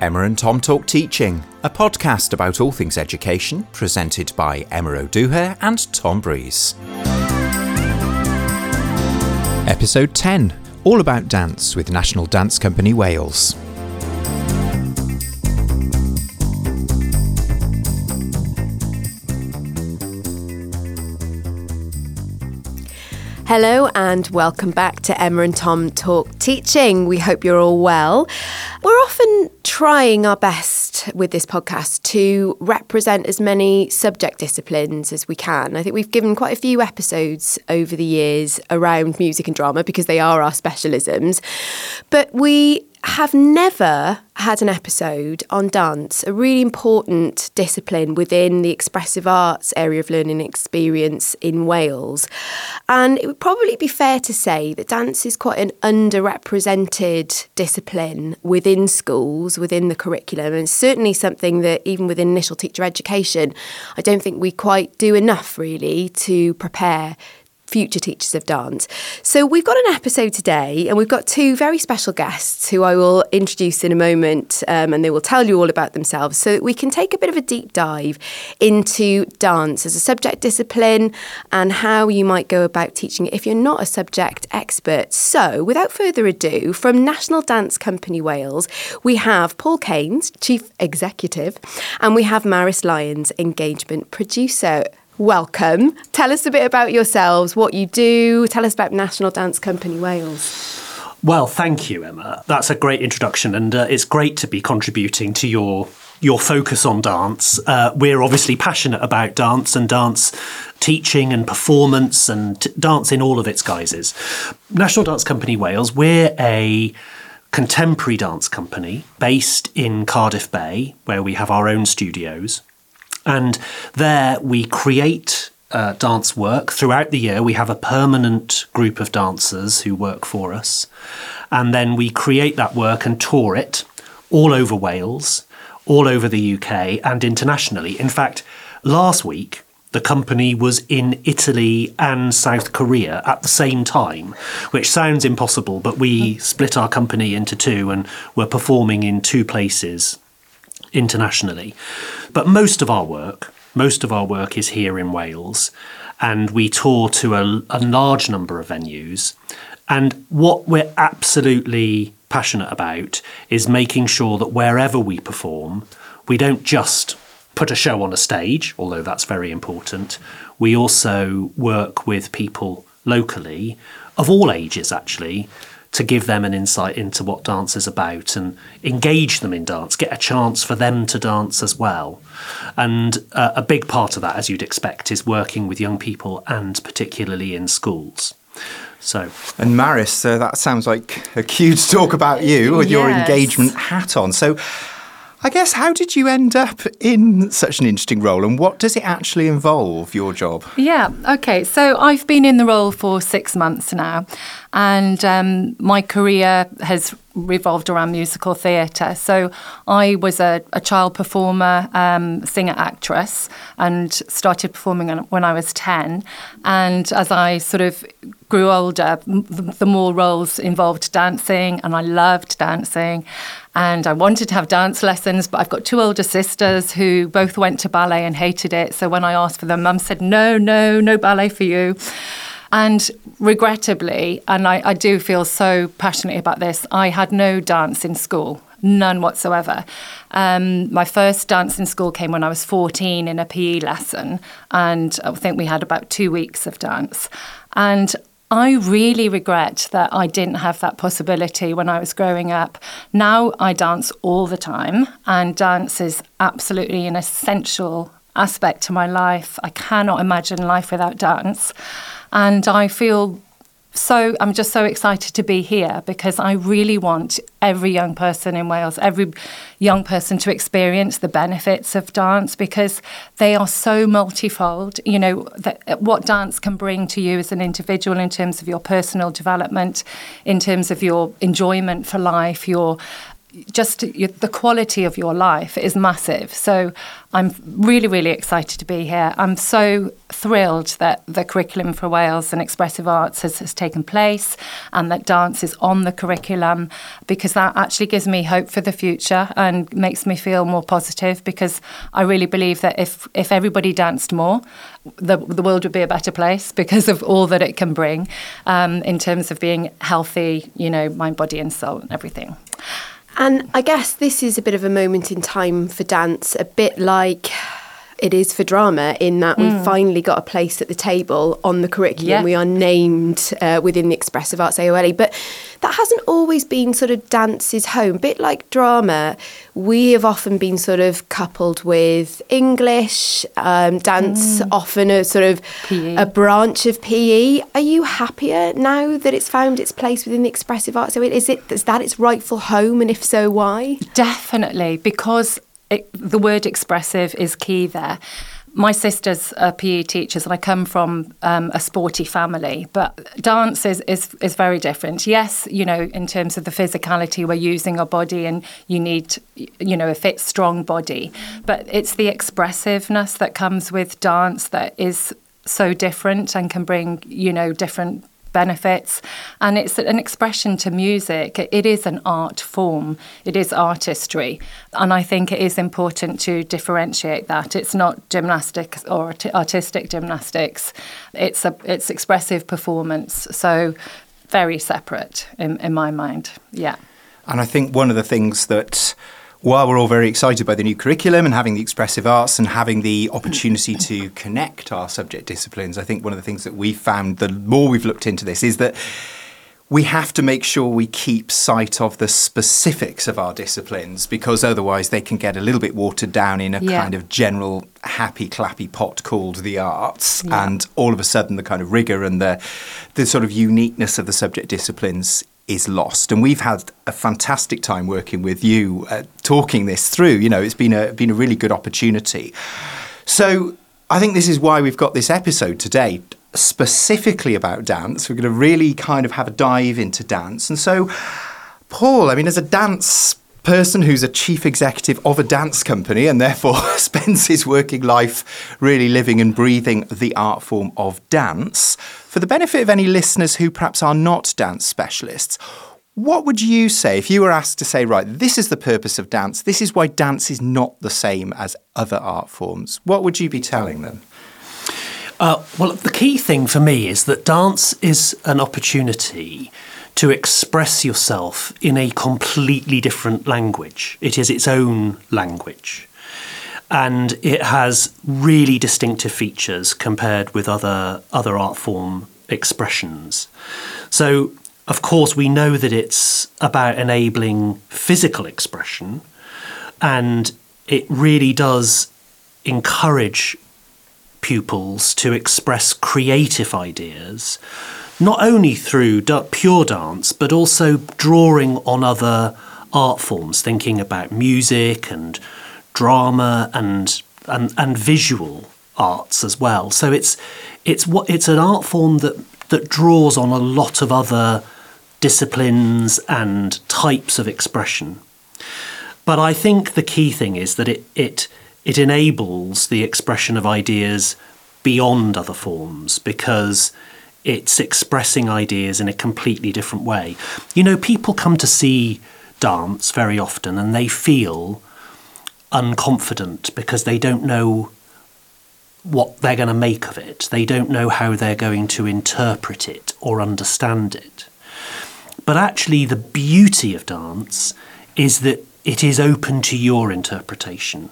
Emma and Tom Talk Teaching, a podcast about all things education, presented by Emma O'Dooher and Tom Breeze. Episode 10 All About Dance with National Dance Company Wales. Hello and welcome back to Emma and Tom Talk Teaching. We hope you're all well. We're often trying our best with this podcast to represent as many subject disciplines as we can. I think we've given quite a few episodes over the years around music and drama because they are our specialisms. But we have never had an episode on dance, a really important discipline within the expressive arts area of learning experience in Wales. And it would probably be fair to say that dance is quite an underrepresented discipline within schools, within the curriculum, and certainly something that even within initial teacher education, I don't think we quite do enough really to prepare future teachers of dance. So we've got an episode today, and we've got two very special guests who I will introduce in a moment, um, and they will tell you all about themselves. So we can take a bit of a deep dive into dance as a subject discipline and how you might go about teaching it if you're not a subject expert. So without further ado, from National Dance Company Wales, we have Paul Kaynes, Chief Executive, and we have Maris Lyons, Engagement Producer welcome. Tell us a bit about yourselves, what you do. Tell us about National Dance Company Wales. Well, thank you, Emma. That's a great introduction, and uh, it's great to be contributing to your your focus on dance. Uh, we're obviously passionate about dance and dance teaching and performance and t- dance in all of its guises. National Dance Company Wales, we're a contemporary dance company based in Cardiff Bay, where we have our own studios. And there we create uh, dance work throughout the year. We have a permanent group of dancers who work for us. And then we create that work and tour it all over Wales, all over the UK, and internationally. In fact, last week, the company was in Italy and South Korea at the same time, which sounds impossible, but we split our company into two and were performing in two places internationally. But most of our work, most of our work is here in Wales, and we tour to a, a large number of venues. And what we're absolutely passionate about is making sure that wherever we perform, we don't just put a show on a stage, although that's very important. We also work with people locally of all ages, actually, to give them an insight into what dance is about and engage them in dance, get a chance for them to dance as well. And uh, a big part of that, as you'd expect, is working with young people and particularly in schools. So, and Maris, uh, that sounds like a cue to talk about you with yes. your engagement hat on. So, I guess how did you end up in such an interesting role and what does it actually involve, your job? Yeah, okay. So I've been in the role for six months now and um, my career has revolved around musical theatre. So I was a, a child performer, um, singer, actress, and started performing when I was 10. And as I sort of grew older, the, the more roles involved dancing, and I loved dancing. And I wanted to have dance lessons, but I've got two older sisters who both went to ballet and hated it. So when I asked for them, mum said, no, no, no ballet for you. And regrettably, and I, I do feel so passionately about this, I had no dance in school none whatsoever. Um, my first dance in school came when I was 14 in a PE lesson, and I think we had about two weeks of dance. And I really regret that I didn't have that possibility when I was growing up. Now I dance all the time, and dance is absolutely an essential aspect to my life. I cannot imagine life without dance. And I feel so I'm just so excited to be here because I really want every young person in Wales, every young person to experience the benefits of dance because they are so multifold. You know, what dance can bring to you as an individual in terms of your personal development, in terms of your enjoyment for life, your just the quality of your life is massive. So I'm really, really excited to be here. I'm so thrilled that the curriculum for Wales and expressive arts has, has taken place and that dance is on the curriculum because that actually gives me hope for the future and makes me feel more positive because I really believe that if, if everybody danced more, the, the world would be a better place because of all that it can bring um, in terms of being healthy, you know, mind, body, and soul and everything. And I guess this is a bit of a moment in time for dance, a bit like it is for drama in that mm. we've finally got a place at the table on the curriculum. Yeah. We are named uh, within the Expressive Arts AOLE, but that hasn't always been sort of dance's home. A bit like drama, we have often been sort of coupled with English, um, dance mm. often a sort of PE. a branch of PE. Are you happier now that it's found its place within the Expressive Arts? So is it is that its rightful home, and if so, why? Definitely, because the word expressive is key there. My sister's a PE teachers, and I come from um, a sporty family. But dance is, is is very different. Yes, you know, in terms of the physicality, we're using our body, and you need, you know, a fit, strong body. But it's the expressiveness that comes with dance that is so different and can bring, you know, different benefits. And it's an expression to music. It is an art form, it is artistry. And I think it is important to differentiate that. It's not gymnastics or artistic gymnastics, it's, a, it's expressive performance. So, very separate in, in my mind. Yeah. And I think one of the things that while we're all very excited by the new curriculum and having the expressive arts and having the opportunity to connect our subject disciplines, I think one of the things that we've found the more we've looked into this is that we have to make sure we keep sight of the specifics of our disciplines because otherwise they can get a little bit watered down in a yeah. kind of general happy clappy pot called the arts yeah. and all of a sudden the kind of rigor and the the sort of uniqueness of the subject disciplines is lost. And we've had a fantastic time working with you, uh, talking this through. You know, it's been a been a really good opportunity. So I think this is why we've got this episode today, specifically about dance. We're going to really kind of have a dive into dance. And so, Paul, I mean, as a dance person who's a chief executive of a dance company and therefore spends his working life really living and breathing the art form of dance, for the benefit of any listeners who perhaps are not dance specialists, what would you say if you were asked to say, right, this is the purpose of dance, this is why dance is not the same as other art forms? What would you be telling them? Uh, well, the key thing for me is that dance is an opportunity to express yourself in a completely different language. It is its own language. And it has really distinctive features compared with other, other art form expressions. So, of course, we know that it's about enabling physical expression, and it really does encourage pupils to express creative ideas not only through pure dance, but also drawing on other art forms, thinking about music and drama and and, and visual arts as well. So it's it's what it's an art form that that draws on a lot of other disciplines and types of expression. But I think the key thing is that it it it enables the expression of ideas beyond other forms because it's expressing ideas in a completely different way. You know, people come to see dance very often and they feel unconfident because they don't know what they're going to make of it. They don't know how they're going to interpret it or understand it. But actually, the beauty of dance is that it is open to your interpretation.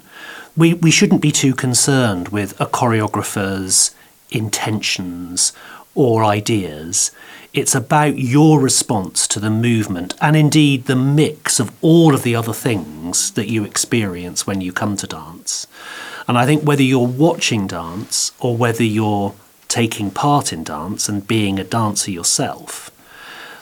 We, we shouldn't be too concerned with a choreographer's intentions or ideas. It's about your response to the movement and indeed the mix of all of the other things that you experience when you come to dance. And I think whether you're watching dance or whether you're taking part in dance and being a dancer yourself,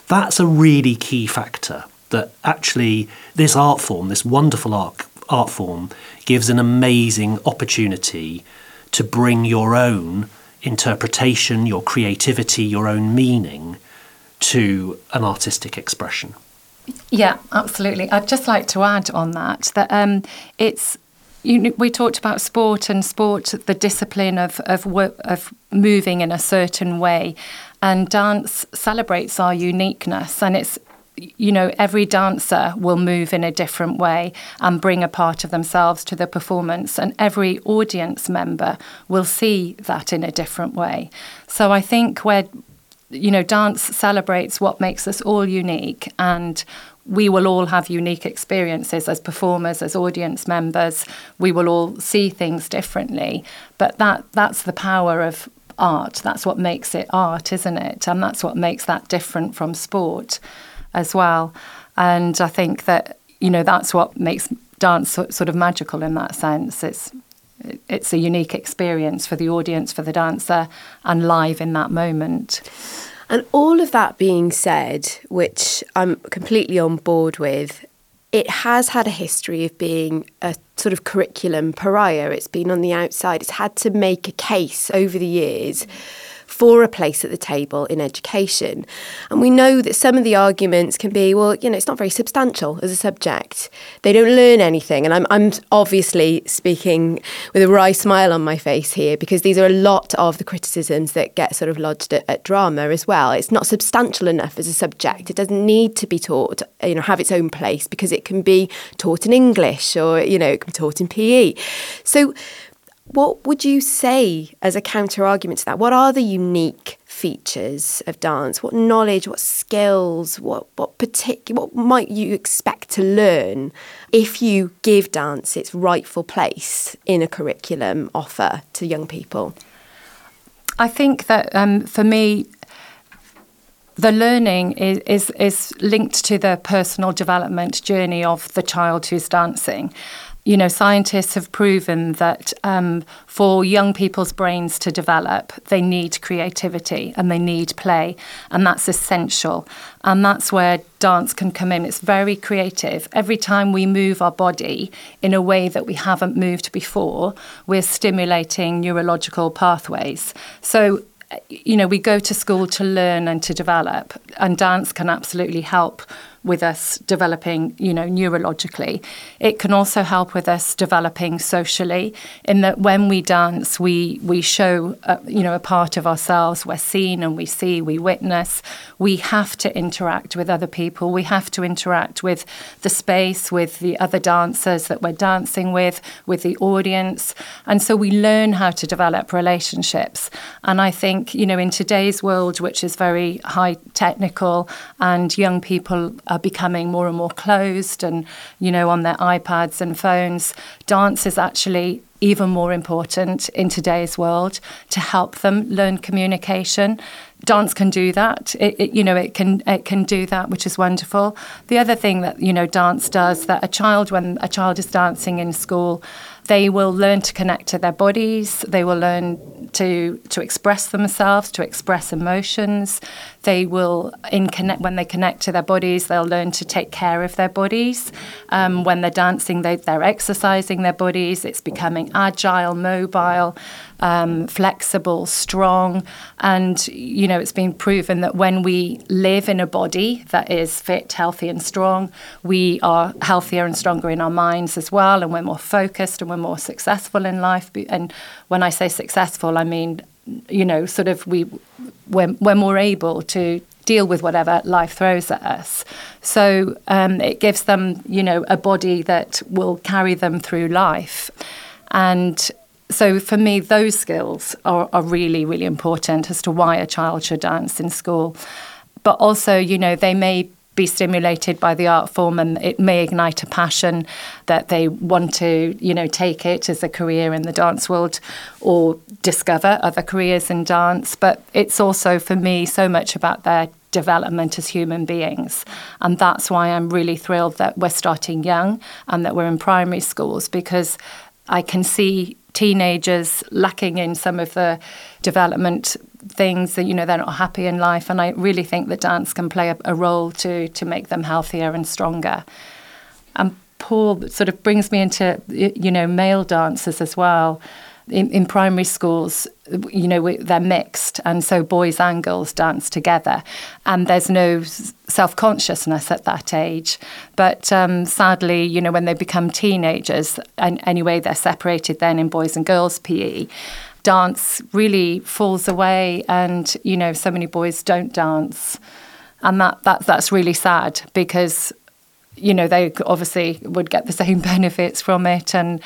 that's a really key factor that actually this art form, this wonderful art, art form, gives an amazing opportunity to bring your own interpretation, your creativity, your own meaning to an artistic expression. Yeah, absolutely. I'd just like to add on that that um, it's you we talked about sport and sport, the discipline of, of of moving in a certain way, and dance celebrates our uniqueness, and it's you know, every dancer will move in a different way and bring a part of themselves to the performance, and every audience member will see that in a different way. So I think where, you know, dance celebrates what makes us all unique, and we will all have unique experiences as performers, as audience members. We will all see things differently, but that that's the power of art. That's what makes it art, isn't it? And that's what makes that different from sport as well. And I think that you know that's what makes dance sort of magical in that sense. It's it's a unique experience for the audience, for the dancer, and live in that moment. And all of that being said, which I'm completely on board with, it has had a history of being a sort of curriculum pariah. It's been on the outside. It's had to make a case over the years. Mm for a place at the table in education. And we know that some of the arguments can be, well, you know, it's not very substantial as a subject. They don't learn anything. And I'm, I'm obviously speaking with a wry smile on my face here because these are a lot of the criticisms that get sort of lodged at, at drama as well. It's not substantial enough as a subject. It doesn't need to be taught, you know, have its own place because it can be taught in English or, you know, it can be taught in PE. So what would you say as a counter argument to that? What are the unique features of dance? What knowledge, what skills, what what particular what might you expect to learn if you give dance its rightful place in a curriculum offer to young people? I think that um, for me, the learning is, is, is linked to the personal development journey of the child who's dancing you know, scientists have proven that um, for young people's brains to develop, they need creativity and they need play, and that's essential. And that's where dance can come in. It's very creative. Every time we move our body in a way that we haven't moved before, we're stimulating neurological pathways. So you know, we go to school to learn and to develop, and dance can absolutely help with us developing, you know, neurologically. It can also help with us developing socially. In that, when we dance, we we show, uh, you know, a part of ourselves. We're seen and we see, we witness. We have to interact with other people. We have to interact with the space, with the other dancers that we're dancing with, with the audience, and so we learn how to develop relationships. And I think, you know, in today's world, which is very high technical, and young people are becoming more and more closed and, you know, on their iPads and phones. Dance is actually even more important in today's world to help them learn communication. Dance can do that. It, it, you know, it can it can do that, which is wonderful. The other thing that you know dance does that a child when a child is dancing in school, they will learn to connect to their bodies. They will learn to to express themselves, to express emotions. They will in connect when they connect to their bodies. They'll learn to take care of their bodies. Um, when they're dancing, they, they're exercising their bodies. It's becoming agile, mobile um, flexible, strong. And, you know, it's been proven that when we live in a body that is fit, healthy, and strong, we are healthier and stronger in our minds as well. And we're more focused and we're more successful in life. And when I say successful, I mean, you know, sort of we, we're, we're more able to deal with whatever life throws at us. So um, it gives them, you know, a body that will carry them through life. And so for me, those skills are, are really, really important as to why a child should dance in school. But also, you know, they may be stimulated by the art form and it may ignite a passion that they want to you know take it as a career in the dance world or discover other careers in dance. But it's also for me so much about their development as human beings. And that's why I'm really thrilled that we're starting young and that we're in primary schools because I can see teenagers lacking in some of the development things that you know they're not happy in life and I really think that dance can play a, a role to to make them healthier and stronger and Paul sort of brings me into you know male dancers as well in, in primary schools, you know, they're mixed, and so boys and girls dance together, and there's no self consciousness at that age. But um, sadly, you know, when they become teenagers, and anyway, they're separated then in boys and girls PE. Dance really falls away, and you know, so many boys don't dance, and that, that that's really sad because you know they obviously would get the same benefits from it, and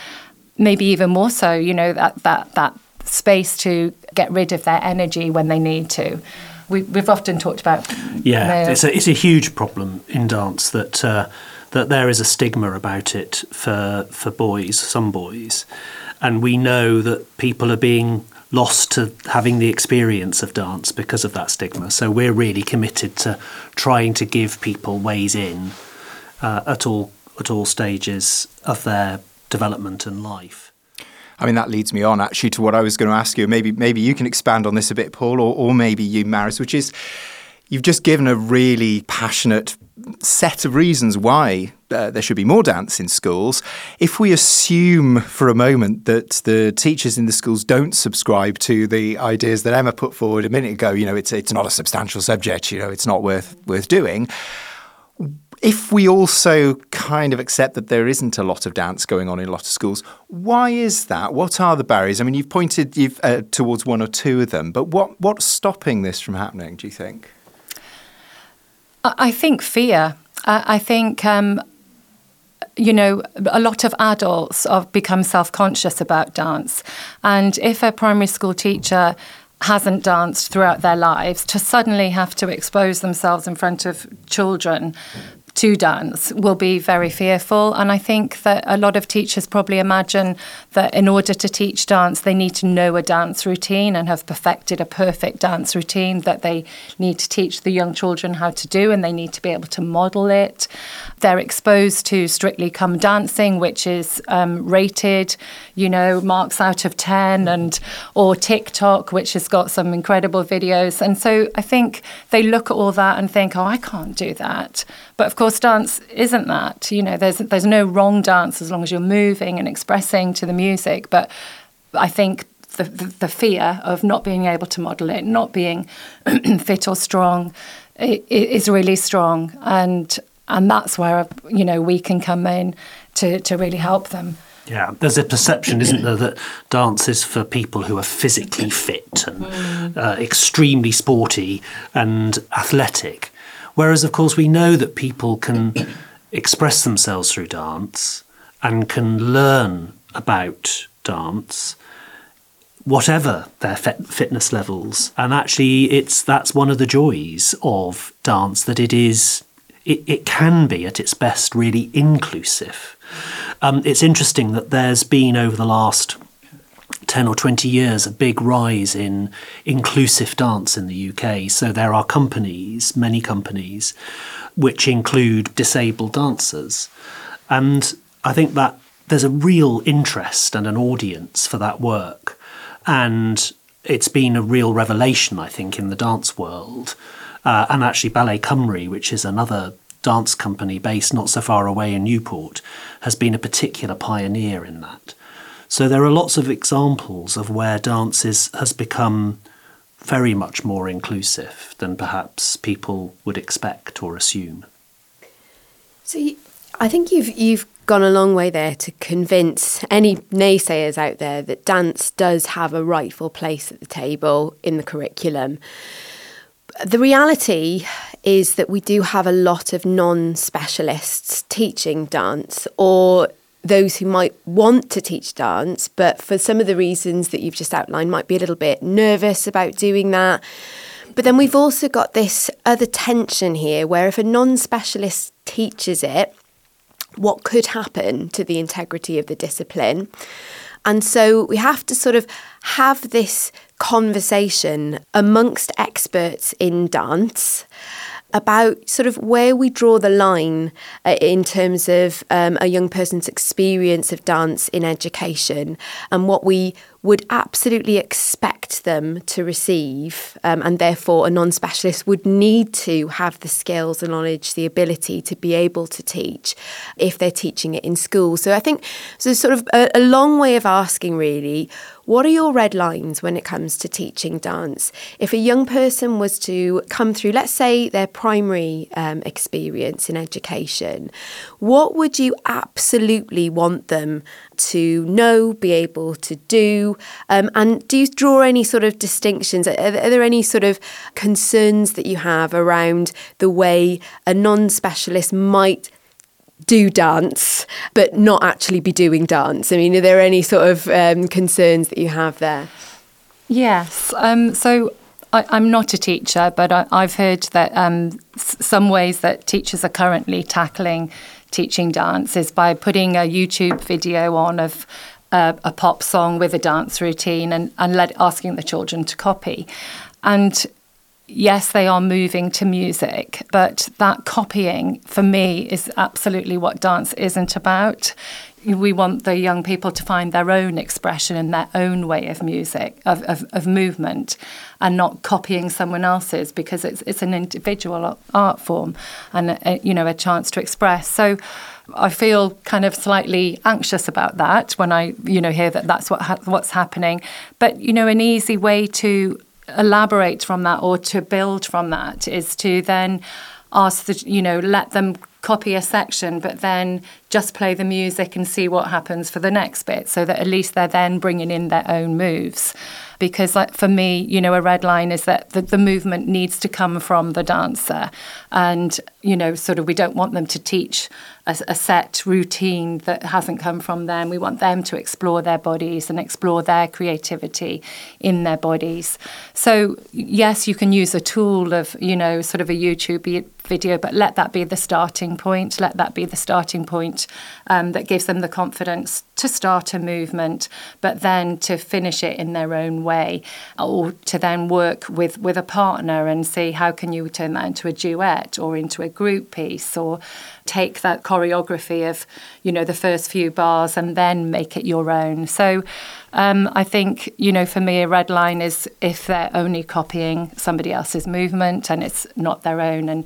maybe even more so, you know, that, that, that space to get rid of their energy when they need to. We, have often talked about. Yeah, it's a, it's a huge problem in dance that uh, that there is a stigma about it for for boys, some boys, and we know that people are being lost to having the experience of dance because of that stigma. So we're really committed to trying to give people ways in uh, at all at all stages of their development and life. I mean, that leads me on actually to what I was going to ask you. Maybe maybe you can expand on this a bit, Paul, or, or maybe you, Maris, which is you've just given a really passionate set of reasons why uh, there should be more dance in schools. If we assume for a moment that the teachers in the schools don't subscribe to the ideas that Emma put forward a minute ago, you know, it's it's not a substantial subject, you know, it's not worth worth doing if we also kind of accept that there isn't a lot of dance going on in a lot of schools, why is that? What are the barriers? I mean, you've pointed you've, uh, towards one or two of them, but what, what's stopping this from happening, do you think? I think fear. I think um, you know, a lot of adults have become self conscious about dance. And if a primary school teacher hasn't danced throughout their lives, to suddenly have to expose themselves in front of children to dance will be very fearful. And I think that a lot of teachers probably imagine that in order to teach dance, they need to know a dance routine and have perfected a perfect dance routine that they need to teach the young children how to do, and they need to be able to model it. They're exposed to Strictly Come Dancing, which is um, rated, you know, marks out of 10, and or TikTok, which has got some incredible videos. And so I think they look at all that and think, oh, I can't do that. But of course, dance isn't that. You know, there's there's no wrong dance as long as you're moving and expressing to the music. But I think the, the, the fear of not being able to model it, not being fit or strong, it, it is really strong, and and that's where you know we can come in to to really help them. Yeah, there's a perception, isn't there, that dance is for people who are physically fit and mm. uh, extremely sporty and athletic. Whereas, of course, we know that people can express themselves through dance and can learn about dance whatever their fitness levels. And actually it's that's one of the joys of dance that it is it, it can be at its best really inclusive. Um, it's interesting that there's been over the last 10 or 20 years a big rise in inclusive dance in the UK. So there are companies, many companies, which include disabled dancers. And I think that there's a real interest and an audience for that work. And it's been a real revelation, I think, in the dance world. Uh, and actually, Ballet Cymru, which is another dance company based not so far away in Newport, has been a particular pioneer in that. So there are lots of examples of where dance is, has become very much more inclusive than perhaps people would expect or assume. So you, I think you've you've gone a long way there to convince any naysayers out there that dance does have a rightful place at the table in the curriculum. The reality is that we do have a lot of non specialists teaching dance or those who might want to teach dance, but for some of the reasons that you've just outlined, might be a little bit nervous about doing that. But then we've also got this other tension here where if a non specialist teaches it, what could happen to the integrity of the discipline? And so we have to sort of have this conversation amongst experts in dance about sort of where we draw the line uh, in terms of um, a young person's experience of dance in education and what we would absolutely expect them to receive, um, and therefore a non specialist would need to have the skills, the knowledge, the ability to be able to teach if they're teaching it in school. So I think so, sort of a, a long way of asking really what are your red lines when it comes to teaching dance? If a young person was to come through, let's say their primary um, experience in education, what would you absolutely want them to know, be able to do? Um, and do you draw any sort of distinctions? Are, are there any sort of concerns that you have around the way a non specialist might do dance but not actually be doing dance? I mean, are there any sort of um, concerns that you have there? Yes. Um, so I, am not a teacher, but I, have heard that um, s- some ways that teachers are currently tackling teaching dance is by putting a YouTube video on of uh, a pop song with a dance routine and, and let, asking the children to copy. And yes, they are moving to music, but that copying for me is absolutely what dance isn't about. We want the young people to find their own expression and their own way of music, of, of, of movement, and not copying someone else's because it's, it's an individual art form and a, you know a chance to express. So I feel kind of slightly anxious about that when I you know hear that that's what ha- what's happening. But you know an easy way to elaborate from that or to build from that is to then ask the you know let them copy a section but then just play the music and see what happens for the next bit so that at least they're then bringing in their own moves. Because like for me you know a red line is that the, the movement needs to come from the dancer. And you know sort of we don't want them to teach a, a, set routine that hasn't come from them. We want them to explore their bodies and explore their creativity in their bodies. So yes you can use a tool of you know sort of a youtube video but let that be the starting point. Let that be the starting point um, that gives them the confidence to start a movement, but then to finish it in their own way, or to then work with, with a partner and see how can you turn that into a duet or into a group piece, or take that choreography of, you know, the first few bars and then make it your own. So um, I think, you know, for me, a red line is if they're only copying somebody else's movement and it's not their own. And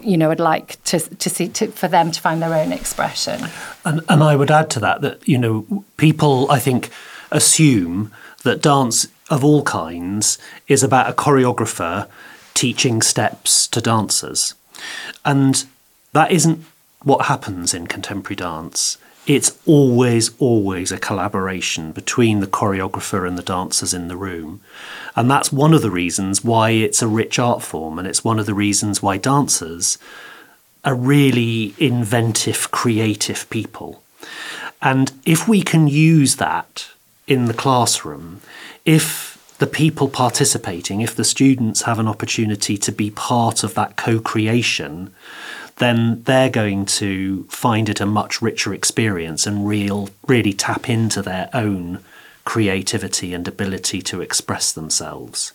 you know, would like to to see to, for them to find their own expression. And and I would add to that that you know people I think assume that dance of all kinds is about a choreographer teaching steps to dancers, and that isn't what happens in contemporary dance it's always, always a collaboration between the choreographer and the dancers in the room. And that's one of the reasons why it's a rich art form, and it's one of the reasons why dancers are really inventive, creative people. And if we can use that in the classroom, if the people participating, if the students have an opportunity to be part of that co creation, then they're going to find it a much richer experience and real really tap into their own creativity and ability to express themselves.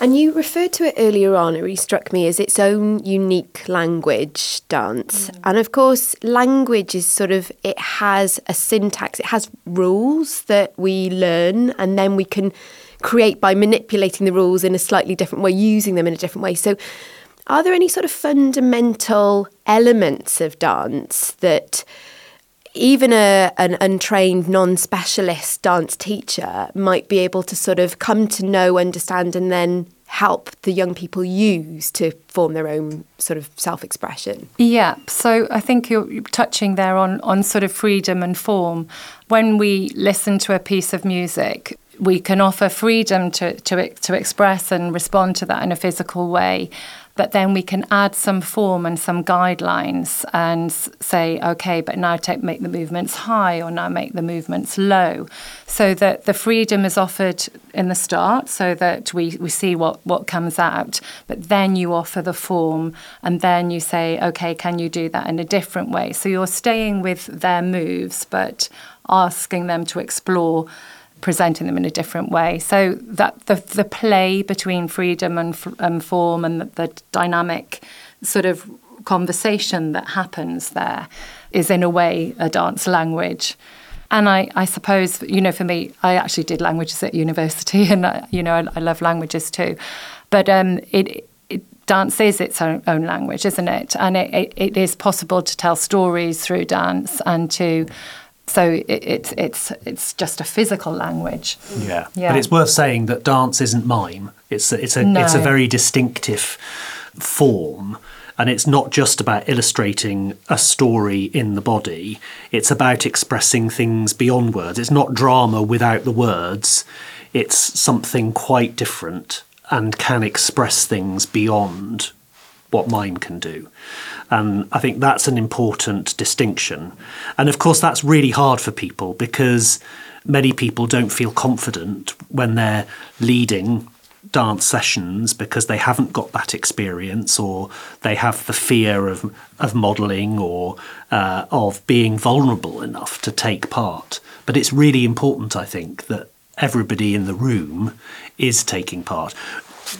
And you referred to it earlier on, it really struck me as its own unique language dance. Mm. And of course, language is sort of, it has a syntax, it has rules that we learn, and then we can create by manipulating the rules in a slightly different way, using them in a different way. So, are there any sort of fundamental elements of dance that even a, an untrained, non specialist dance teacher might be able to sort of come to know, understand, and then help the young people use to form their own sort of self expression? Yeah, so I think you're touching there on, on sort of freedom and form. When we listen to a piece of music, we can offer freedom to, to, to express and respond to that in a physical way but then we can add some form and some guidelines and say, okay, but now take, make the movements high or now make the movements low, so that the freedom is offered in the start, so that we, we see what, what comes out, but then you offer the form and then you say, okay, can you do that in a different way? So you're staying with their moves, but asking them to explore presenting them in a different way. So that the the play between freedom and, form and the, the dynamic sort of conversation that happens there is in a way a dance language. And I, I suppose, you know, for me, I actually did languages at university and, I, you know, I, I love languages too. But um, it, it, dance is its own, own, language, isn't it? And it, it, it is possible to tell stories through dance and to so it, it's it's it's just a physical language. Yeah. yeah, but it's worth saying that dance isn't mime. It's a, it's a no. it's a very distinctive form and it's not just about illustrating a story in the body, it's about expressing things beyond words. It's not drama without the words, it's something quite different and can express things beyond what mime can do. And I think that's an important distinction. And of course, that's really hard for people because many people don't feel confident when they're leading dance sessions because they haven't got that experience or they have the fear of of modeling or uh, of being vulnerable enough to take part but it's really important i think that everybody in the room is taking part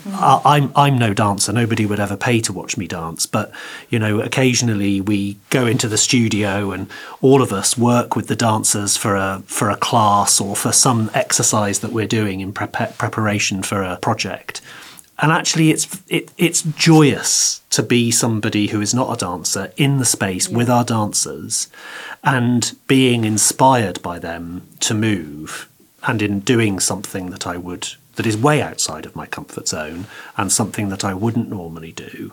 I, I'm I'm no dancer. Nobody would ever pay to watch me dance. But you know, occasionally we go into the studio and all of us work with the dancers for a for a class or for some exercise that we're doing in preparation for a project. And actually, it's it, it's joyous to be somebody who is not a dancer in the space yeah. with our dancers, and being inspired by them to move, and in doing something that I would that is way outside of my comfort zone and something that I wouldn't normally do.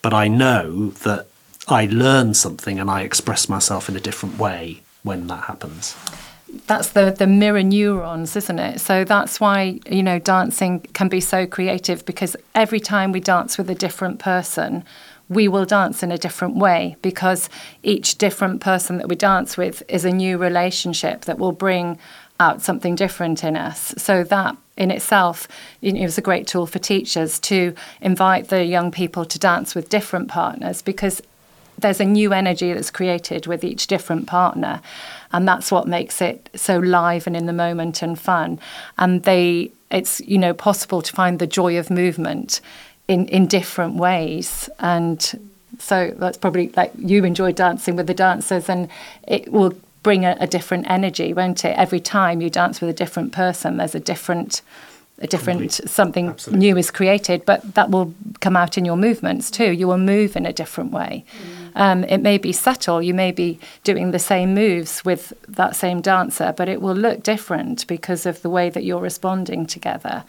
But I know that I learn something and I express myself in a different way when that happens. That's the, the mirror neurons, isn't it? So that's why, you know, dancing can be so creative because every time we dance with a different person, we will dance in a different way because each different person that we dance with is a new relationship that will bring out something different in us. So that in itself you know, it was a great tool for teachers to invite the young people to dance with different partners because there's a new energy that's created with each different partner. And that's what makes it so live and in the moment and fun. And they it's you know possible to find the joy of movement in in different ways. And so that's probably like you enjoy dancing with the dancers and it will bring a, a, different energy, won't it? Every time you dance with a different person, there's a different a different Complete. something Absolutely. new is created, but that will come out in your movements too. You will move in a different way. Mm. Um, it may be subtle. You may be doing the same moves with that same dancer, but it will look different because of the way that you're responding together,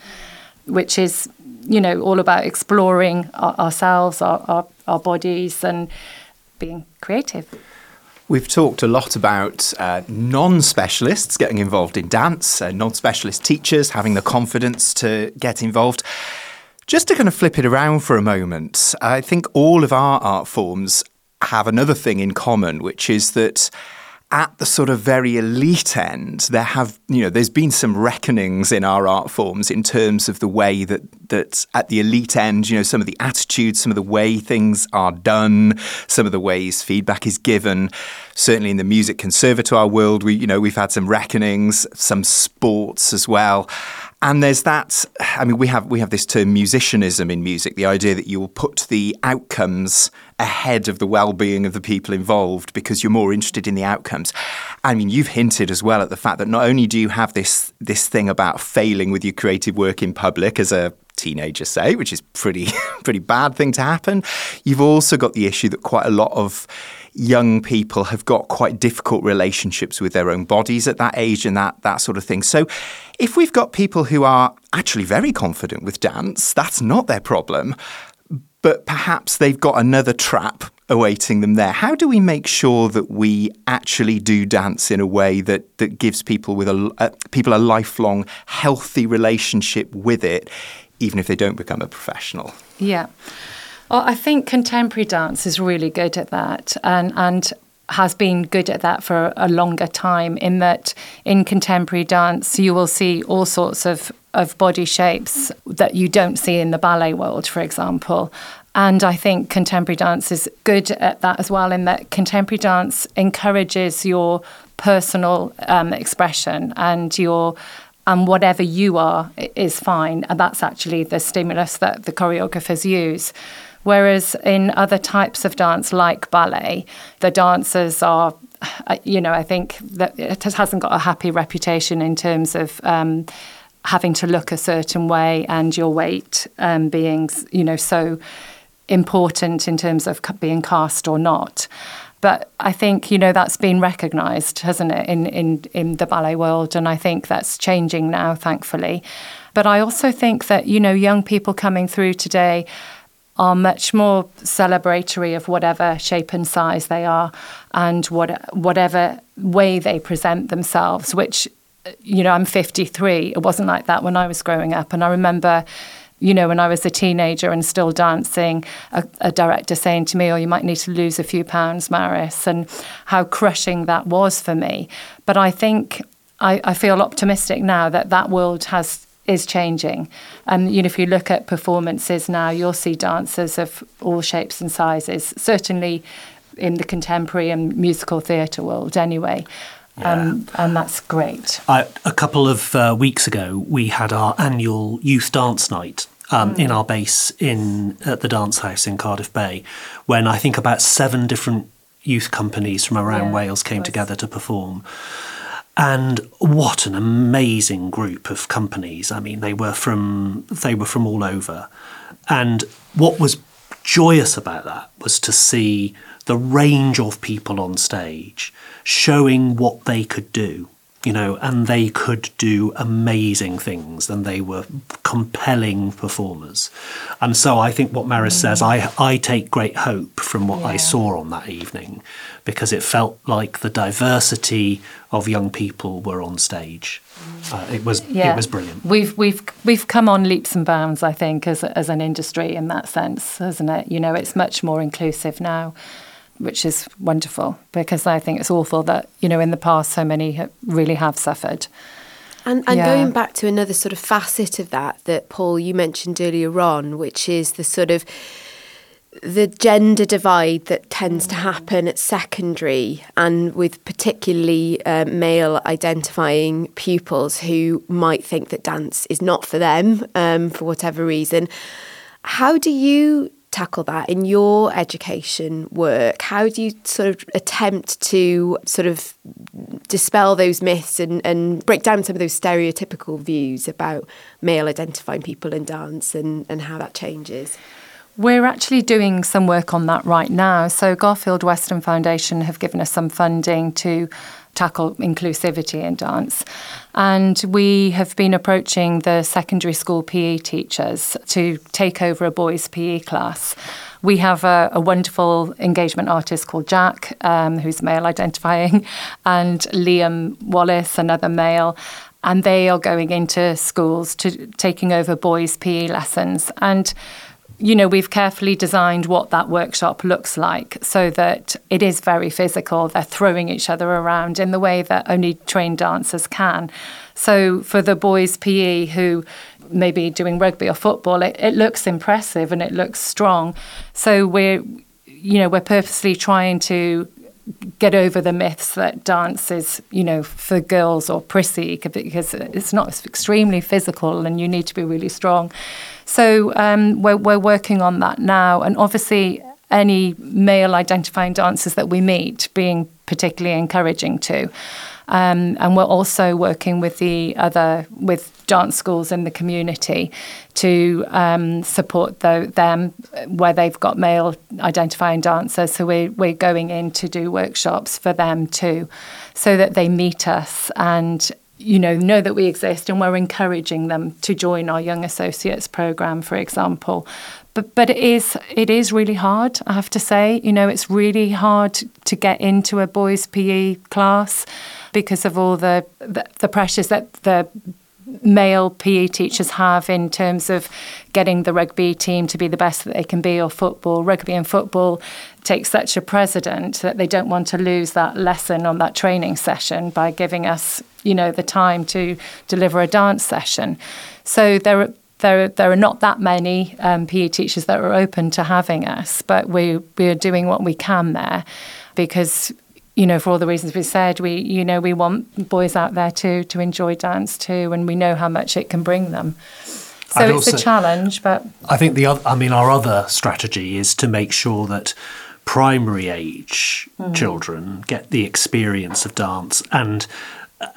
which is, you know, all about exploring our, ourselves, our, our, our bodies, and being creative. We've talked a lot about uh, non specialists getting involved in dance, uh, non specialist teachers having the confidence to get involved. Just to kind of flip it around for a moment, I think all of our art forms have another thing in common, which is that at the sort of very elite end, there have you know there's been some reckonings in our art forms in terms of the way that that at the elite end, you know, some of the attitudes, some of the way things are done, some of the ways feedback is given. Certainly in the music conservatoire world, we you know we've had some reckonings, some sports as well. And there's that. I mean, we have we have this term musicianism in music. The idea that you will put the outcomes ahead of the well-being of the people involved because you're more interested in the outcomes. I mean, you've hinted as well at the fact that not only do you have this this thing about failing with your creative work in public as a teenager say, which is pretty pretty bad thing to happen. You've also got the issue that quite a lot of young people have got quite difficult relationships with their own bodies at that age and that that sort of thing. So if we've got people who are actually very confident with dance, that's not their problem. But perhaps they've got another trap awaiting them there. How do we make sure that we actually do dance in a way that, that gives people with a, uh, people a lifelong healthy relationship with it, even if they don't become a professional? Yeah. Well, I think contemporary dance is really good at that, and and has been good at that for a longer time. In that, in contemporary dance, you will see all sorts of of body shapes that you don't see in the ballet world, for example. And I think contemporary dance is good at that as well, in that contemporary dance encourages your personal um, expression and your and whatever you are is fine. And that's actually the stimulus that the choreographers use. Whereas in other types of dance, like ballet, the dancers are uh, you know, I think that it hasn't got a happy reputation in terms of. Um, having to look a certain way and your weight um, being, you know, so important in terms of being cast or not. But I think you know that's been recognised, hasn't it, in, in in the ballet world, and I think that's changing now, thankfully. But I also think that you know young people coming through today are much more celebratory of whatever shape and size they are, and what whatever way they present themselves. Which you know, I'm 53. It wasn't like that when I was growing up, and I remember you know, when I was a teenager and still dancing, a, a, director saying to me, Oh, you might need to lose a few pounds, Maris, and how crushing that was for me. But I think I, I feel optimistic now that that world has is changing. And you know, if you look at performances now, you'll see dancers of all shapes and sizes, certainly in the contemporary and musical theatre world anyway. Yeah. Um, and that's great. I, a couple of uh, weeks ago, we had our annual youth dance night um, mm. in our base in at the dance house in Cardiff Bay, when I think about seven different youth companies from around yeah, Wales came together to perform. And what an amazing group of companies! I mean, they were from they were from all over, and what was joyous about that was to see the range of people on stage showing what they could do you know, and they could do amazing things and they were compelling performers. And so I think what Maris mm. says, I, I take great hope from what yeah. I saw on that evening because it felt like the diversity of young people were on stage. Mm. Uh, it was yeah. it was brilliant. We've we've we've come on leaps and bounds, I think, as as an industry in that sense, hasn't it? You know, it's much more inclusive now which is wonderful because I think it's awful that, you know, in the past so many really have suffered. And, and yeah. going back to another sort of facet of that, that Paul, you mentioned earlier on, which is the sort of the gender divide that tends to happen at secondary and with particularly uh, male identifying pupils who might think that dance is not for them um, for whatever reason. How do you tackle that in your education work? How do you sort of attempt to sort of dispel those myths and, and break down some of those stereotypical views about male identifying people in dance and, and how that changes? We're actually doing some work on that right now. So, Garfield Weston Foundation have given us some funding to tackle inclusivity in dance. And we have been approaching the secondary school PE teachers to take over a boys' PE class. We have a, a wonderful engagement artist called Jack, um, who's male identifying, and Liam Wallace, another male and they are going into schools to taking over boys' PE lessons. And you know, we've carefully designed what that workshop looks like so that it is very physical. They're throwing each other around in the way that only trained dancers can. So for the boys' PE who may be doing rugby or football, it, it looks impressive and it looks strong. So we're, you know, we're purposely trying to get over the myths that dance is, you know, for girls or prissy because it's not it's extremely physical and you need to be really strong. So um, we're, we're working on that now. And obviously, any male identifying dancers that we meet being particularly encouraging to. Um, and we're also working with the other with dance schools in the community to um, support the, them where they've got male identifying dancers. So we're, we're going in to do workshops for them too, so that they meet us and you know know that we exist and we're encouraging them to join our young associates program for example but but it is it is really hard i have to say you know it's really hard to get into a boys PE class because of all the the, the pressures that the male PE teachers have in terms of getting the rugby team to be the best that they can be or football. Rugby and football take such a precedent that they don't want to lose that lesson on that training session by giving us, you know, the time to deliver a dance session. So there are there, there are not that many um, PE teachers that are open to having us, but we, we're doing what we can there because you know, for all the reasons we said, we, you know, we want boys out there to to enjoy dance too, and we know how much it can bring them. So I'd it's also, a challenge, but I think the other, I mean, our other strategy is to make sure that primary age mm. children get the experience of dance and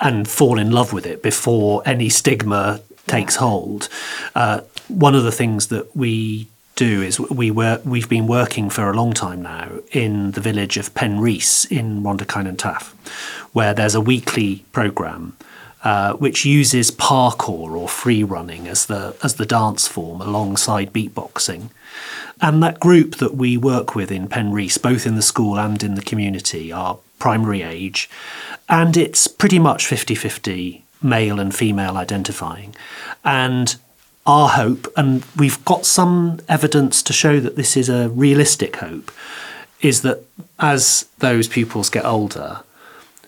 and fall in love with it before any stigma takes yeah. hold. Uh, one of the things that we do is we were we've been working for a long time now in the village of Penrhys in Rhondda Cynon Taf, where there's a weekly program uh, which uses parkour or free running as the as the dance form alongside beatboxing. And that group that we work with in Penrhys, both in the school and in the community, are primary age, and it's pretty much 50 50 male and female identifying. And our hope, and we've got some evidence to show that this is a realistic hope, is that as those pupils get older,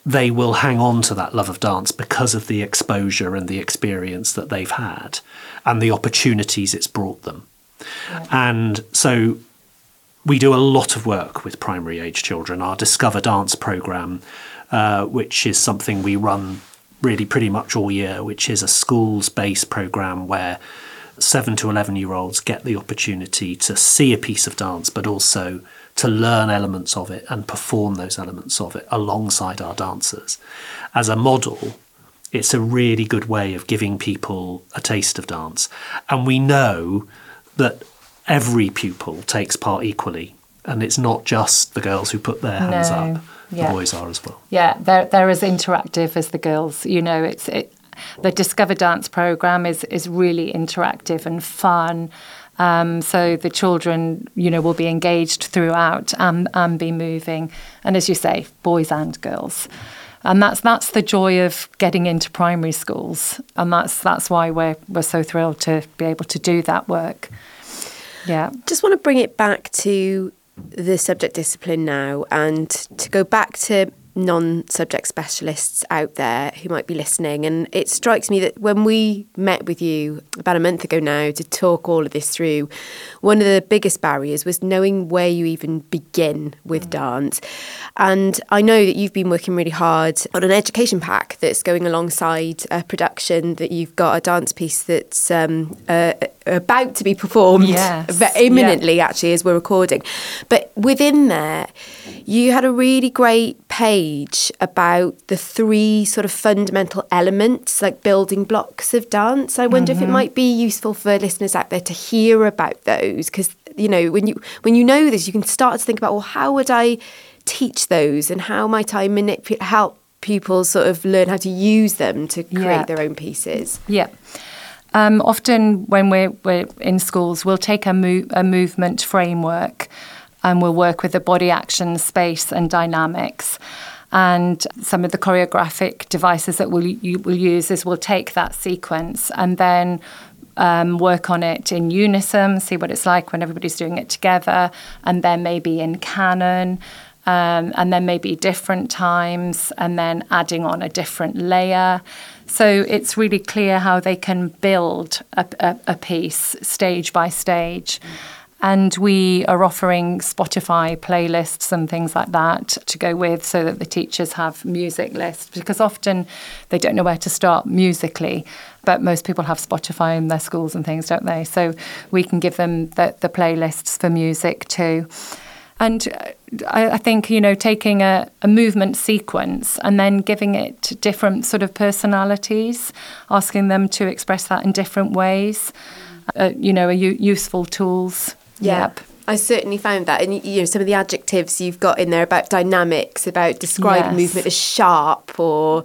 they will hang on to that love of dance because of the exposure and the experience that they've had and the opportunities it's brought them. And so we do a lot of work with primary age children. Our Discover Dance program, uh, which is something we run really pretty much all year, which is a schools based program where seven to 11 year olds get the opportunity to see a piece of dance, but also to learn elements of it and perform those elements of it alongside our dancers. As a model, it's a really good way of giving people a taste of dance. And we know that every pupil takes part equally, and it's not just the girls who put their hands no. up. Yeah. The boys are as well. Yeah, they're they're as interactive as the girls. You know, it's it. The Discover Dance program is is really interactive and fun. Um, so the children, you know, will be engaged throughout and, and be moving. And as you say, boys and girls. And that's that's the joy of getting into primary schools, and that's that's why we're we're so thrilled to be able to do that work. Yeah. Just want to bring it back to the subject discipline now and to go back to non subject specialists out there who might be listening. And it strikes me that when we met with you about a month ago now to talk all of this through, one of the biggest barriers was knowing where you even begin with mm. dance. And I know that you've been working really hard on an education pack that's going alongside a production that you've got a dance piece that's um, uh, about to be performed yes. imminently, yeah. actually, as we're recording. But within there, you had a really great page about the three sort of fundamental elements, like building blocks of dance. I wonder mm-hmm. if it mm-hmm. might be useful for listeners out there to hear about those because you know when you when you know this, you can start to think about well, how would I teach those, and how might I manipulate help people sort of learn how to use them to create yep. their own pieces. Yeah. Um, often, when we're, we're in schools, we'll take a, mo- a movement framework and we'll work with the body action, space, and dynamics. And some of the choreographic devices that we'll, you, we'll use is we'll take that sequence and then um, work on it in unison, see what it's like when everybody's doing it together, and then maybe in canon. Um, and then maybe different times, and then adding on a different layer. So it's really clear how they can build a, a, a piece stage by stage. And we are offering Spotify playlists and things like that to go with so that the teachers have music lists because often they don't know where to start musically. But most people have Spotify in their schools and things, don't they? So we can give them the, the playlists for music too. And I, I think, you know, taking a, a, movement sequence and then giving it different sort of personalities, asking them to express that in different ways, uh, you know, are u- useful tools yeah. Yep. I certainly found that, and you know some of the adjectives you've got in there about dynamics, about describing yes. movement as sharp or,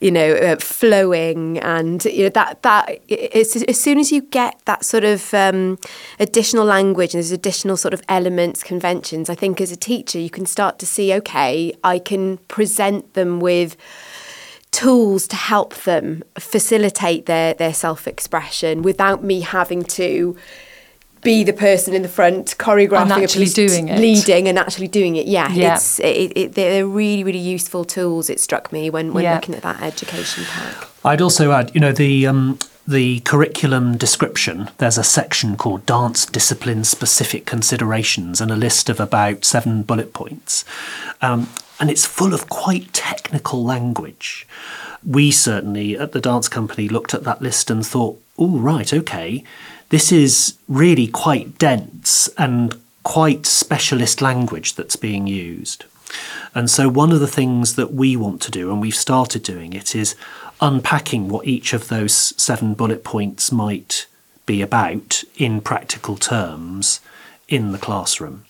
you know, uh, flowing, and you know that that it's, as soon as you get that sort of um, additional language and there's additional sort of elements, conventions. I think as a teacher you can start to see, okay, I can present them with tools to help them facilitate their their self expression without me having to be the person in the front choreographing and actually doing it leading and actually doing it yeah, yeah. it's it, it, they're really really useful tools it struck me when, when yeah. looking at that education pack i'd also add you know the um, the curriculum description, there's a section called Dance Discipline Specific Considerations and a list of about seven bullet points. Um, and it's full of quite technical language. We certainly at the dance company looked at that list and thought, oh, right, okay, this is really quite dense and quite specialist language that's being used. And so, one of the things that we want to do, and we've started doing it, is unpacking what each of those seven bullet points might be about in practical terms in the classroom.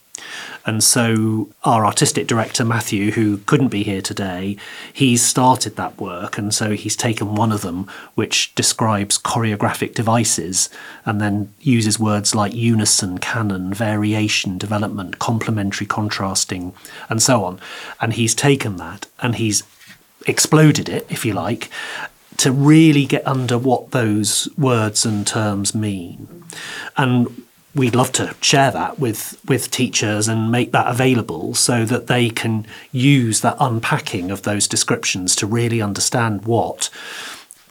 And so our artistic director, Matthew, who couldn't be here today, he's started that work. And so he's taken one of them, which describes choreographic devices, and then uses words like unison, canon, variation, development, complementary contrasting, and so on. And he's taken that and he's exploded it, if you like, to really get under what those words and terms mean. And we'd love to share that with with teachers and make that available so that they can use that unpacking of those descriptions to really understand what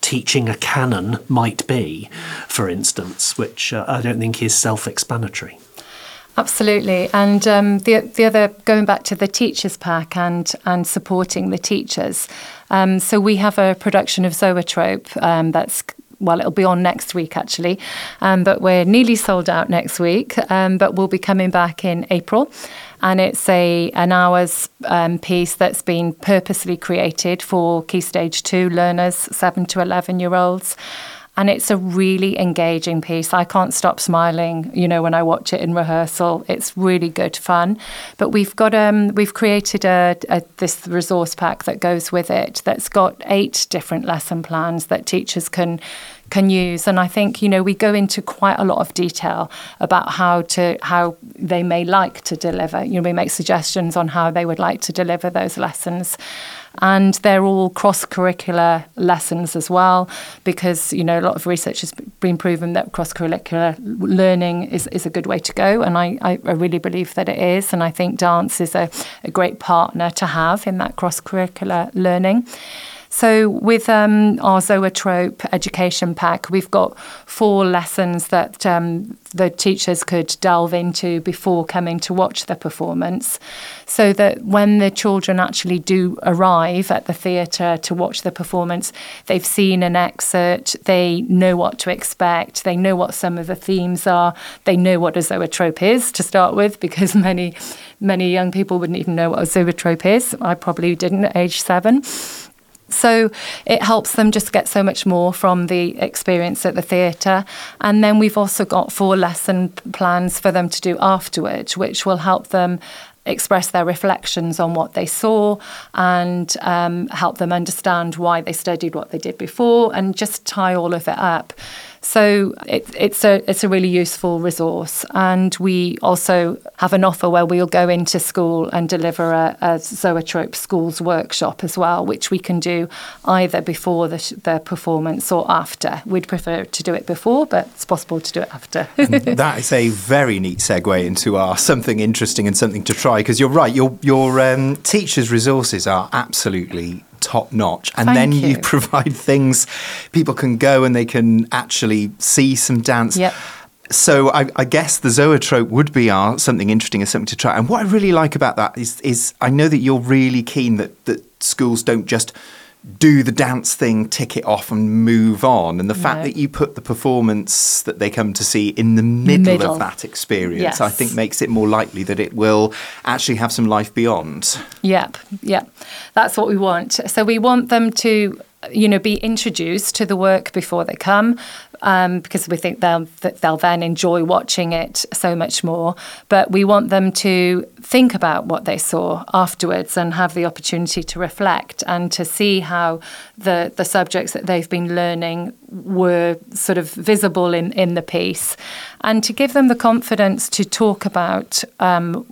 teaching a canon might be for instance which uh, I don't think is self-explanatory Absolutely, and um, the the other going back to the teachers pack and and supporting the teachers. Um, so we have a production of Zoetrope um, that's well, it'll be on next week actually, um, but we're nearly sold out next week. Um, but we'll be coming back in April, and it's a an hour's um, piece that's been purposely created for Key Stage Two learners, seven to eleven year olds. And it's a really engaging piece. I can't stop smiling, you know, when I watch it in rehearsal. It's really good fun. But we've got um, we've created a, a this resource pack that goes with it. That's got eight different lesson plans that teachers can can use. And I think you know we go into quite a lot of detail about how to how they may like to deliver. You know, we make suggestions on how they would like to deliver those lessons and they're all cross-curricular lessons as well because you know a lot of research has been proven that cross-curricular learning is, is a good way to go and I, I really believe that it is and I think dance is a, a great partner to have in that cross-curricular learning. So, with um, our Zoetrope education pack, we've got four lessons that um, the teachers could delve into before coming to watch the performance, so that when the children actually do arrive at the theatre to watch the performance, they've seen an excerpt, they know what to expect, they know what some of the themes are, they know what a zoetrope is to start with, because many, many young people wouldn't even know what a zoetrope is. I probably didn't at age seven. So it helps them just get so much more from the experience at the theatre. And then we've also got four lesson plans for them to do afterwards, which will help them express their reflections on what they saw and um, help them understand why they studied what they did before and just tie all of it up. So it, it's a it's a really useful resource, and we also have an offer where we'll go into school and deliver a, a Zoetrope schools workshop as well, which we can do either before the, the performance or after. We'd prefer to do it before, but it's possible to do it after. that is a very neat segue into our something interesting and something to try because you're right. Your your um, teachers' resources are absolutely top notch. And Thank then you. you. provide things people can go and they can actually see some dance. Yep. So I, I, guess the zoetrope would be our something interesting or something to try. And what I really like about that is, is I know that you're really keen that, that schools don't just do the dance thing, tick it off, and move on. And the no. fact that you put the performance that they come to see in the middle, middle. of that experience, yes. I think makes it more likely that it will actually have some life beyond. Yep, yep. That's what we want. So we want them to you know, be introduced to the work before they come, um, because we think they'll they'll then enjoy watching it so much more. But we want them to think about what they saw afterwards and have the opportunity to reflect and to see how the the subjects that they've been learning were sort of visible in in the piece, and to give them the confidence to talk about. Um,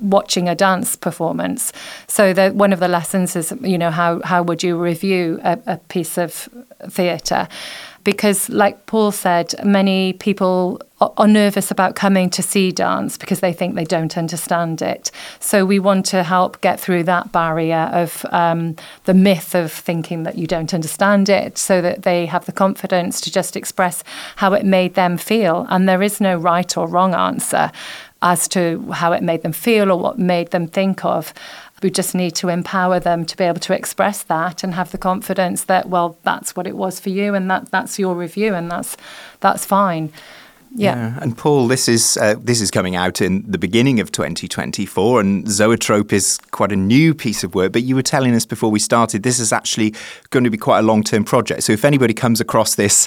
watching a dance performance. So that one of the lessons is, you know, how how would you review a, a piece of theatre? Because, like Paul said, many people are nervous about coming to see dance because they think they don't understand it. So we want to help get through that barrier of um, the myth of thinking that you don't understand it, so that they have the confidence to just express how it made them feel. And there is no right or wrong answer as to how it made them feel or what made them think of. We just need to empower them to be able to express that and have the confidence that, well, that's what it was for you and that that's your review and that's that's fine. Yeah. yeah. And Paul, this is uh, this is coming out in the beginning of 2024, and Zoetrope is quite a new piece of work. But you were telling us before we started, this is actually going to be quite a long term project. So if anybody comes across this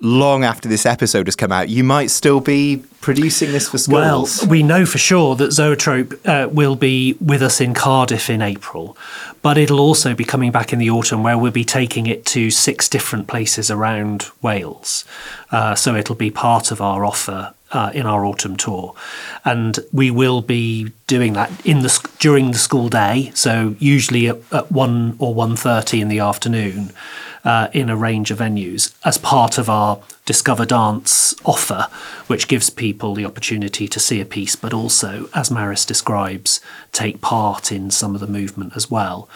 long after this episode has come out, you might still be producing this for schools. Well, we know for sure that Zoetrope uh, will be with us in Cardiff in April, but it'll also be coming back in the autumn where we'll be taking it to six different places around Wales. Uh, so it'll be part of our offer uh, in our autumn tour, and we will be doing that in the during the school day. So usually at, at one or one thirty in the afternoon uh, in a range of venues as part of our Discover Dance offer, which gives people the opportunity to see a piece, but also, as Maris describes, take part in some of the movement as well.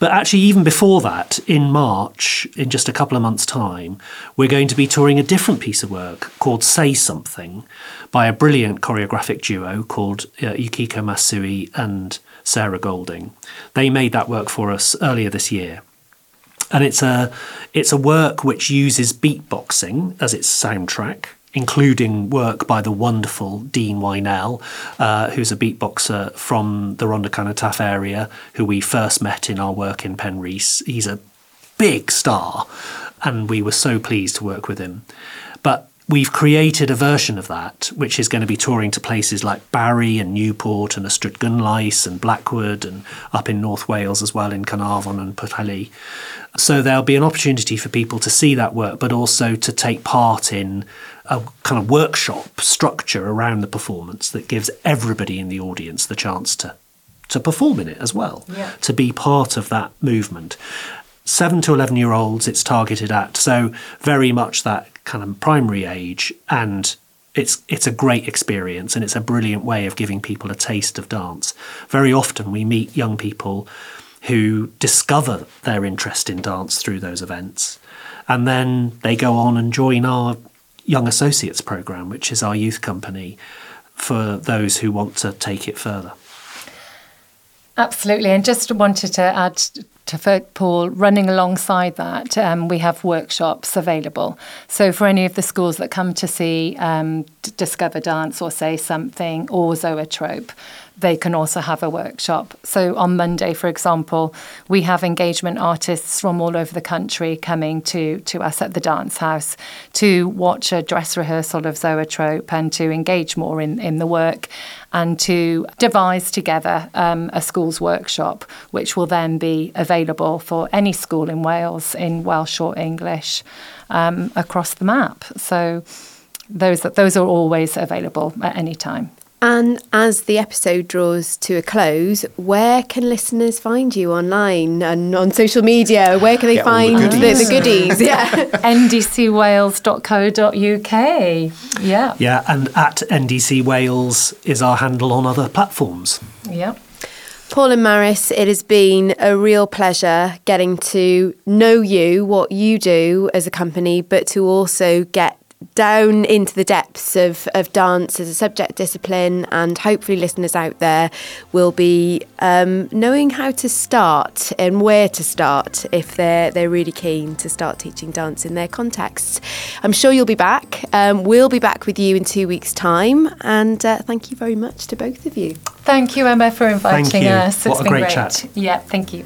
But actually, even before that, in March, in just a couple of months' time, we're going to be touring a different piece of work called Say Something by a brilliant choreographic duo called uh, Yukiko Masui and Sarah Golding. They made that work for us earlier this year and it's a it's a work which uses beatboxing as its soundtrack including work by the wonderful Dean Yhnell, uh, who's a beatboxer from the Taf area, who we first met in our work in Penrhys. He's a big star, and we were so pleased to work with him. But we've created a version of that which is going to be touring to places like Barry and Newport and Ystrad and Blackwood and up in North Wales as well in Carnarvon and Pwllheli. So there'll be an opportunity for people to see that work, but also to take part in a kind of workshop structure around the performance that gives everybody in the audience the chance to to perform in it as well, yeah. to be part of that movement. Seven to 11 year olds, it's targeted at. So, very much that kind of primary age and it's it's a great experience and it's a brilliant way of giving people a taste of dance. Very often we meet young people who discover their interest in dance through those events and then they go on and join our young associates program which is our youth company for those who want to take it further. Absolutely, and just wanted to add Paul, running alongside that, um, we have workshops available. So for any of the schools that come to see um, Discover Dance or Say Something or Zoetrope, they can also have a workshop. So on Monday, for example, we have engagement artists from all over the country coming to, to us at the dance house to watch a dress rehearsal of Zoetrope and to engage more in, in the work and to devise together um, a school's workshop, which will then be available for any school in Wales in Welsh or English um, across the map. So those, those are always available at any time. And as the episode draws to a close, where can listeners find you online and on social media? Where can they Get find the goodies? The, the goodies? yeah. ndcwales.co.uk. Yeah. Yeah, and at NDC Wales is our handle on other platforms. Yeah. Paul and Maris, it has been a real pleasure getting to know you, what you do as a company, but to also get down into the depths of, of dance as a subject discipline, and hopefully, listeners out there will be um, knowing how to start and where to start if they're they're really keen to start teaching dance in their contexts. I'm sure you'll be back. Um, we'll be back with you in two weeks' time, and uh, thank you very much to both of you. Thank you, Emma, for inviting us. What it's a great, great chat. Yeah, thank you.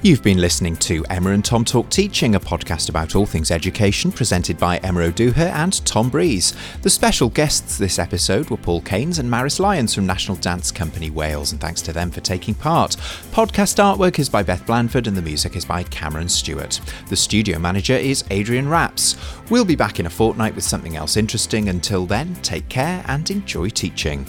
You've been listening to Emma and Tom Talk Teaching, a podcast about all things education, presented by Emma O'Dooher and Tom Breeze. The special guests this episode were Paul Kaynes and Maris Lyons from National Dance Company Wales, and thanks to them for taking part. Podcast artwork is by Beth Blandford and the music is by Cameron Stewart. The studio manager is Adrian Raps. We'll be back in a fortnight with something else interesting. Until then, take care and enjoy teaching.